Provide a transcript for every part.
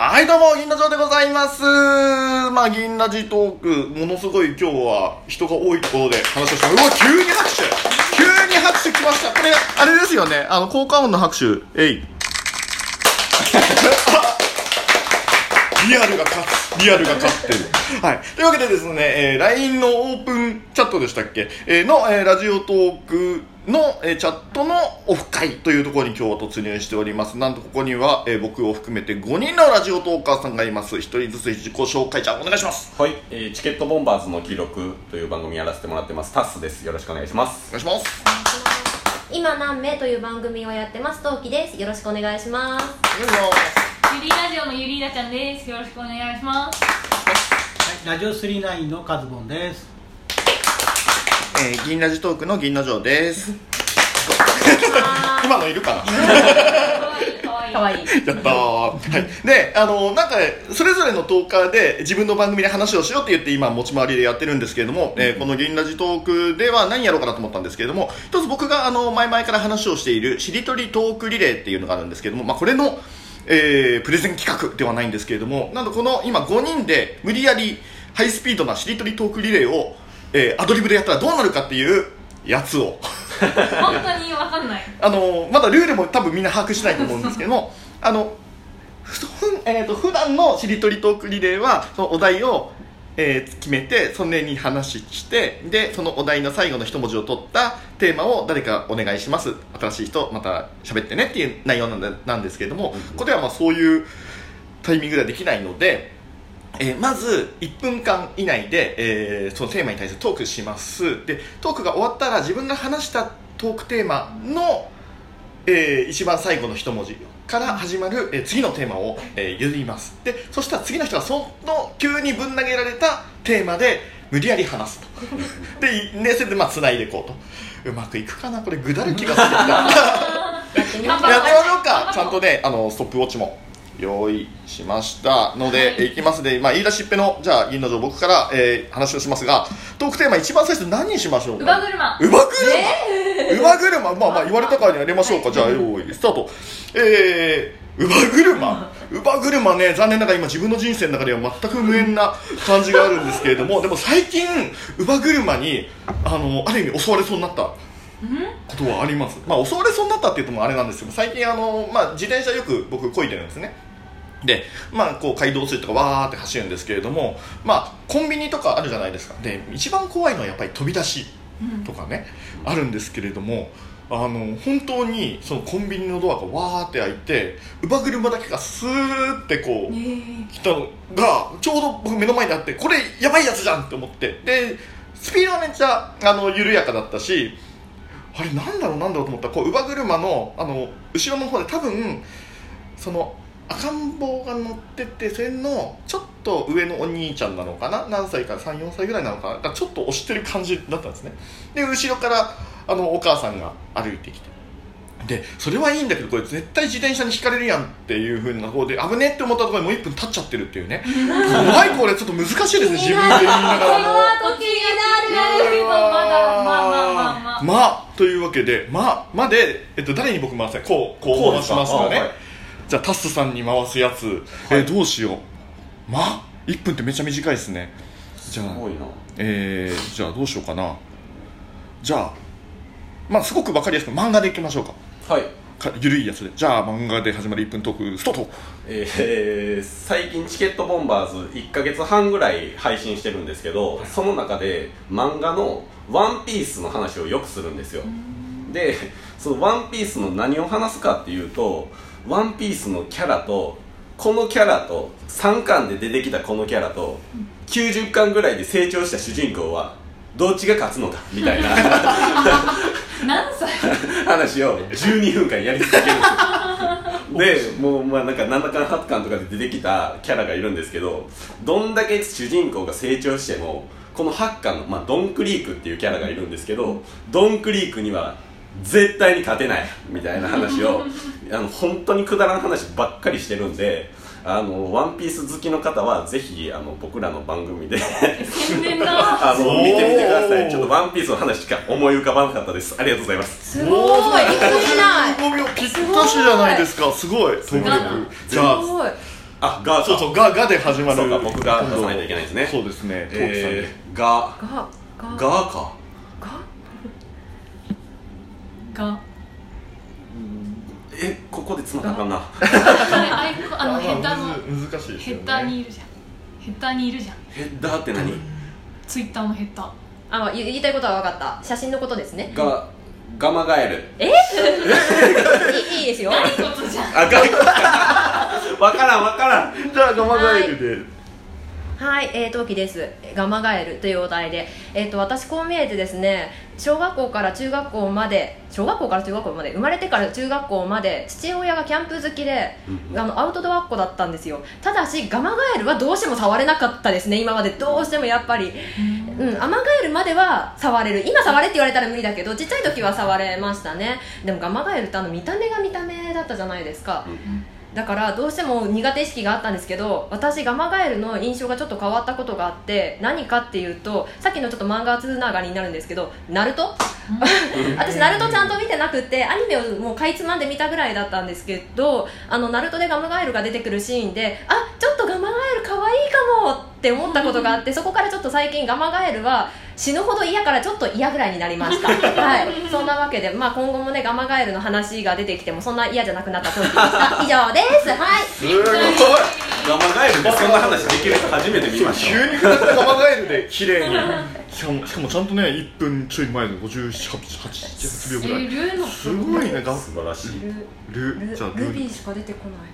はい、どうも、銀ラジオでございます。まあ、銀ラジトーク、ものすごい今日は人が多いところで話をして、うわ、急に拍手急に拍手来ました。これ、あれですよね、あの、効果音の拍手、えい。リアルが勝つ。リアルが勝ってる。はい。というわけでですね、えー LINE のオープンチャットでしたっけ、えーの、えーラジオトークの、えーチャットのオフ会というところに今日は突入しております。なんとここには、えー僕を含めて5人のラジオトーカーさんがいます。1人ずつ自己紹介じゃあお願いします。はい、えーチケットボンバーズの記録という番組やらせてもらってますタッスですよろしくお願いしますお願いします。今何名という番組をやってますトウキですよろしくお願いしますお願いします。ゆりラジオのゆりなちゃんです。よろしくお願いします。はい、ラジオ39のカズボンです。えー銀ラジトークの銀の城です。今のいるかな？かわいい、かわいい。かわいいやったー。はい。で、あの、なんか、それぞれのトーカーで自分の番組で話をしようって言って今持ち回りでやってるんですけれども、えーこの銀ラジトークでは何やろうかなと思ったんですけれども、一つ僕があの、前々から話をしているしりとりトークリレーっていうのがあるんですけれども、まあ、これの、えープレゼン企画ではないんですけれども、なんとこの今5人で無理やりハイスピードなしりとりトークリレーを、えーアドリブでやったらどうなるかっていうやつを、本当にわかんない。あのまだルールも多分みんな把握してないと思うんですけどもあのふふ、えー、と普段のしりとりトークリレーはそのお題を、えー決めてそれに話してでそのお題の最後の一文字を取ったテーマを誰かお願いします。新しい人また喋ってねっていう内容なんでなんですけれども、ここではまあそういうタイミングではできないので、えーまず1分間以内で、えーそのテーマに対するトークします。でトークが終わったら自分が話したトークテーマの、えー一番最後の一文字から始まる、えー次のテーマを、えー言います。でそしたら次の人がその急にぶん投げられたテーマで無理やり話すと。でねそれでまあ繋いでいこうと。うまくいくかな？これぐだる気がするな。やってみよう。頑張やってみましょうかちゃんとねあのストップウォッチも用意しました。ので、はい。い、きますで、まあ、言い出しっぺのじゃあ銀の城僕から、えー話をしますがトークテーマ一番最初何にしましょう乳か？母車。乳母車？乳母車？まあまあ言われたからには入れましょうか。じゃあ用意。スタート。えー、乳母車？乳母車ね残念ながら今自分の人生の中では全く無縁な感じがあるんですけれどもでも最近乳母車にあのある意味襲われそうになったことはあります、まあ、襲われそうになったっていうともあれなんですけど最近あの、まあ、自転車よく僕こいでるんですねで、まあ、こう街道水とかわーって走るんですけれども、まあ、コンビニとかあるじゃないですか。で一番怖いのはやっぱり飛び出しとかね、あるんですけれどもあの本当にそのコンビニのドアがわーって開いて乳母車だけがスーってこう、来たのがちょうど僕目の前にあってこれやばいやつじゃんって思って。でスピードはめっちゃあの緩やかだったしあれなんだろうなんだろうと思ったらこう乳母車のあの後ろの方で多分その赤ん坊が乗っててそれのちょっと上のお兄ちゃんなのかな？何歳か34歳ぐらいなのか？ながちょっと押してる感じだったんですね。で後ろからあのお母さんが歩いてきて。でそれはいいんだけどこれ絶対自転車にひかれるやんっていうふうなところで危ねって思ったところにもう1分経っちゃってるっていうね。怖いこれちょっと難しいですね 自分で言いながら。もこまだ、まあというわけでまあまで、えっと、誰に僕回すかこうこう回しますからねあはいじゃあタスさんに回すやつ、えーどうしよう。ま？あ1分ってめっちゃ短いですね。じゃあえー、じゃあどうしようかな。じゃあまあすごく分かりやすく漫画でいきましょうか。はい。かゆるいやつで。じゃあ漫画で始まる1分トークスタートえー最近チケットボンバーズ1ヶ月半ぐらい配信してるんですけどその中で漫画の「ワンピースの話をよくするんですよ。でその「ワンピースの何を話すかっていうと「ワンピースのキャラとこのキャラと3巻で出てきたこのキャラと90巻ぐらいで成長した主人公はどっちが勝つのかみたいな。何歳？話を12分間やり続ける。んですよでもうまあなんか7巻8巻とかで出てきたキャラがいるんですけどどんだけ主人公が成長してもこの8巻の、まあ、ドンクリークっていうキャラがいるんですけどドンクリークには絶対に勝てないみたいな話を あの本当にくだらん話ばっかりしてるんであのワンピース好きの方はぜひあの僕らの番組で宣伝だ。あの見てみてください。ちょっとワンピースの話しか思い浮かばなかったです。ありがとうございます。すごい。びっくりしない。55秒ぴったしじゃないですかすごいトーク力じゃあすごいあガーかそうそうガガで始まるそうか僕が出さないといけないですねそうですねトーキさんでえー、ガががガーかががえここでつながらんな。あれあのまヘッダーの難しいですよね。ヘッダーにいるじゃん。ヘッダーにいるじゃん。ヘッダーって何？ツイッターのヘッダー。あ言言いたいことは分かった。写真のことですね。ガガマガエル。いいいいですよ。何ことじゃん。あガイわからんわからん。じゃあガマガエルで。はい、えー、陶器です。ガマガエルというお題で、えー、と私こう見えてですね小学校から中学校まで小学校から中学校まで生まれてから中学校まで父親がキャンプ好きで、あのアウトドアっ子だったんですよ。ただしガマガエルはどうしても触れなかったですね今まで。どうしてもやっぱり。うん、アマガエルまでは触れる。今触れって言われたら無理だけどちっちゃい時は触れましたね。でもガマガエルってあの見た目が見た目だったじゃないですか、だからどうしても苦手意識があったんですけど私ガマガエルの印象がちょっと変わったことがあって何かっていうとさっきのちょっと漫画つながりになるんですけどナルト？私ナルトちゃんと見てなくってアニメをもうかいつまんで見たぐらいだったんですけどあのナルトでガマガエルが出てくるシーンであちょっとガマガエル可愛いかもって思ったことがあってそこからちょっと最近ガマガエルは死ぬほど嫌からちょっと嫌ぐらいになりました。はい。そんなわけで、まあ、今後もねガマガエルの話が出てきてもそんな嫌じゃなくなった時でした以上です。はい。すごい。ガマガエルでそんな話できる人初めて見ました。急にガマガエルで綺麗に。しかもしかもちゃんとね1分ちょい前の5788秒ぐらい。すごいねガ素晴らしい。ルじゃあルルビー。しか出てこない。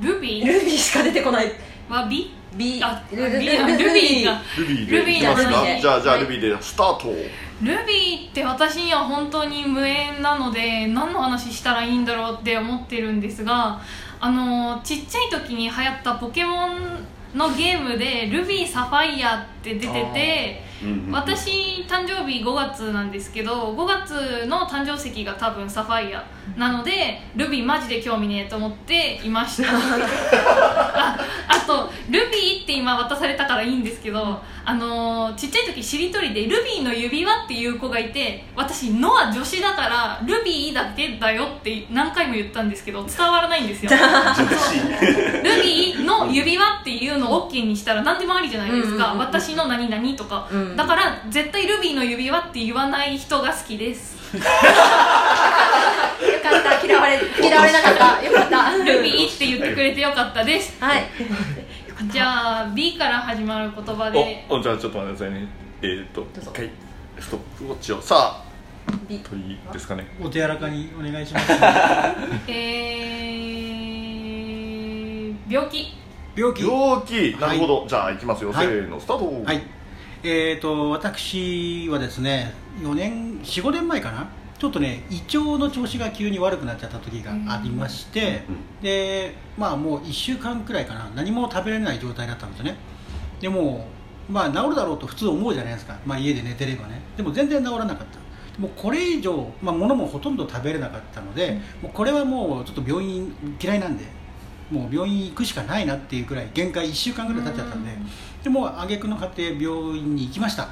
ルビー？ルビーしか出てこないはビ？ビ。あル ルビー。ルビーが。ルビー。ルビーでい。きますかじゃあじゃあはい。ルビーでスタート。ルビーって私には本当に無縁なので何の話したらいいんだろうって思ってるんですがあのちっちゃい時に流行ったポケモンのゲームでルビーサファイアって出ててうんうん私誕生日5月なんですけど5月の誕生石が多分サファイアなのでルビーマジで興味ねえと思っていました。ああとルビーって今渡されたからいいんですけど、あのーちっちゃい時しりとりでルビーの指輪っていう子がいて私ノア女子だからルビーだけだよって何回も言ったんですけど伝わらないんですよ。ルビーの指輪 OK にしたら何でもありじゃないですか、うんうんうん私の何々とか、うん。だから絶対ルビーの指輪って言わない人が好きです。よかった。嫌われ嫌われなかった。よかった。ルビーって言ってくれてよかったです。はい。じゃあ B から始まる言葉で。おおじゃあちょっと待ってくださいねえー、っと一回ストップウォッチをさあビといいですかね。お手柔らかにお願いします。えー、病気病気。病気。なるほど、じゃあいきますよ、はい。せーのスタート。はい。えー、と私はですね4年45年前かな。ちょっとね胃腸の調子が急に悪くなっちゃった時がありまして、でまあもう1週間くらいかな。何も食べれない状態だったんですよね。でもまあ治るだろうと普通思うじゃないですか、まあ、家で寝てればね。でも全然治らなかった。もうこれ以上、まあ、物もほとんど食べれなかったので、もうこれはもうちょっと病院嫌いなんでもう病院行くしかないなっていうくらい限界1週間ぐらい経っちゃったんで、でもう挙句の果て病院に行きました。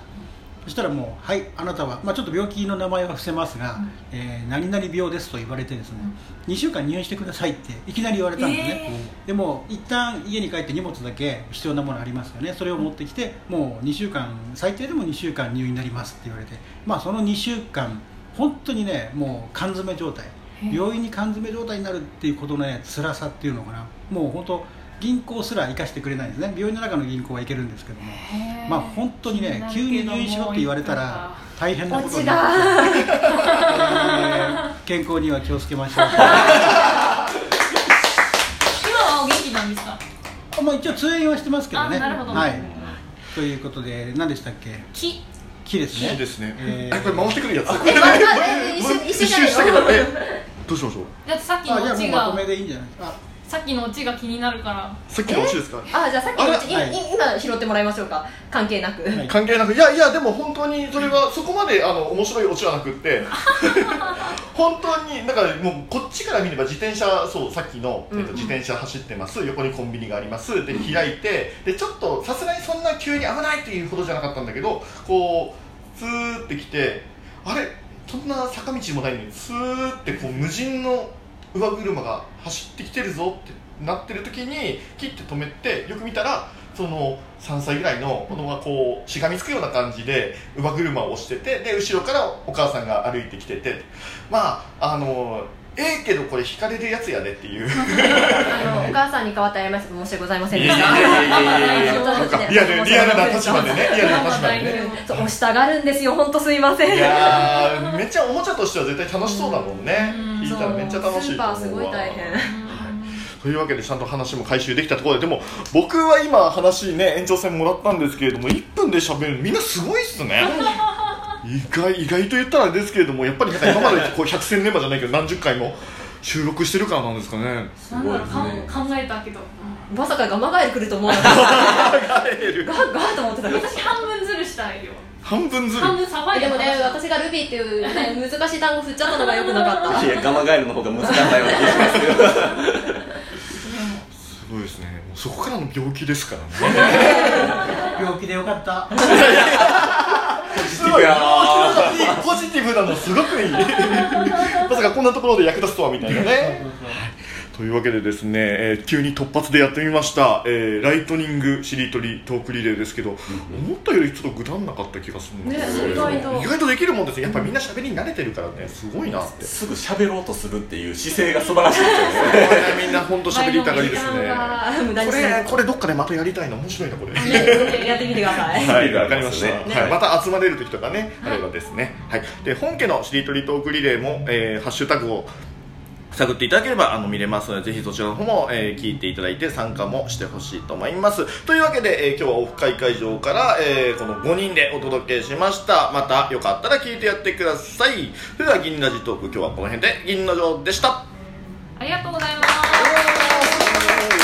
そしたらもう「はいあなたは、まあ、ちょっと病気の名前は伏せますが、えー何々病です」と言われてですね、2週間入院してくださいっていきなり言われたんですね、でも一旦家に帰って荷物だけ必要なものありますよね。それを持ってきてもう2週間最低でも2週間入院になりますって言われてまあその2週間本当にねもう缶詰状態病院に缶詰状態になるっていうことのね辛さっていうのかな。もう本当銀行すら行かしてくれないんですね。病院の中の銀行は行けるんですけども。まあ本当にね急に入院しろって言われたら大変なことになって、えー健康には気をつけましょう。今はお元気なんですか？あまあ一応通院はしてますけどね。あなるほど。はい。ということで何でしたっけ？木。木ですね。いいですね、えー。えこれ回してくるやつ。えまえ一周したけどのえどうしましょう？だってさっきのオチまとめでいいんじゃないですか。さっきのオチが気になるから。さっきのオチですか。あじゃあさっきのうちいあれ？はい。い今拾ってもらいましょうか。関係なく、はい。関係なく。いやいやでも本当にそれはそこまであの面白いオチはなくって。本当にだからもうこっちから見れば自転車そうさっきの、えっとうん自転車走ってます。横にコンビニがあります。で開いてでちょっとさすがにそんな急に危ないっていうほどじゃなかったんだけどこうスーってきてあれ？そんな坂道もないのにスーってこう無人の上車が走ってきてるぞってなってる時に切って止めてよく見たらその3歳ぐらいの子供がこうしがみつくような感じで上車を押しててで後ろからお母さんが歩いてきてて。まああのええけどこれ引かれるやつやでっていう。あのお母さんに代わって謝ります。申し訳ございませんでした。いやリアルな立場でね。リアルな立場でね。押したがるんですよ。本当すいません。いやーめっちゃおもちゃとしては絶対楽しそうだもんね。うん。聞いたらめっちゃ楽しいとスーパーすごい大変。というわけでちゃんと話も回収できたところででも僕は今話ね延長戦もらったんですけれども1分で喋るのみんなすごいっすね意外意外と言ったらあれですけれどもやっぱりなんか 今までこう百戦錬磨じゃないけど何十回も収録してるからなんですかね。すごいですね。考えたけど、まさかガマガエル来ると思わなかった。ガーガーと思ってた私半分ずるしたいよ。半分ずる半分サファイアでもね私がルビーっていう、ね、難しい単語振っちゃったのがよくなかった。いやガマガエルの方が難かったよ。うな気がしますけどすごいですね。もうそこからの病気ですからね。病気でよかったすごい。ポジティブなのすごくいい。まさかこんなところで役立つとはみたいなねというわけでですね、えー急に突発でやってみました、えーライトニングしりとりトークリレーですけど、思ったよりちょっと具体なかった気がするんでね意外と。意外とできるもんですよ。やっぱみんな喋りに慣れてるからね。すごいなって。すぐ喋ろうとするっていう姿勢が素晴らしいですよね。みんな本当喋りたがりですね。これこれどっかでまたやりたいな面白いなこれ。ねやってみてください。はい、わかりました、ね。はい、また集まれる時とかね、あればですね、はい、で本家のしりとりトークリレーも、えーハッシュタグを探っていただければあの見れますのでぜひそちらの方も、えー聞いていただいて参加もしてほしいと思います。というわけで、えー今日はオフ会会場から、えーこの5人でお届けしました。またよかったら聞いてやってください。それでは銀ラジトーク今日はこの辺で。銀の城でした。ありがとうございます。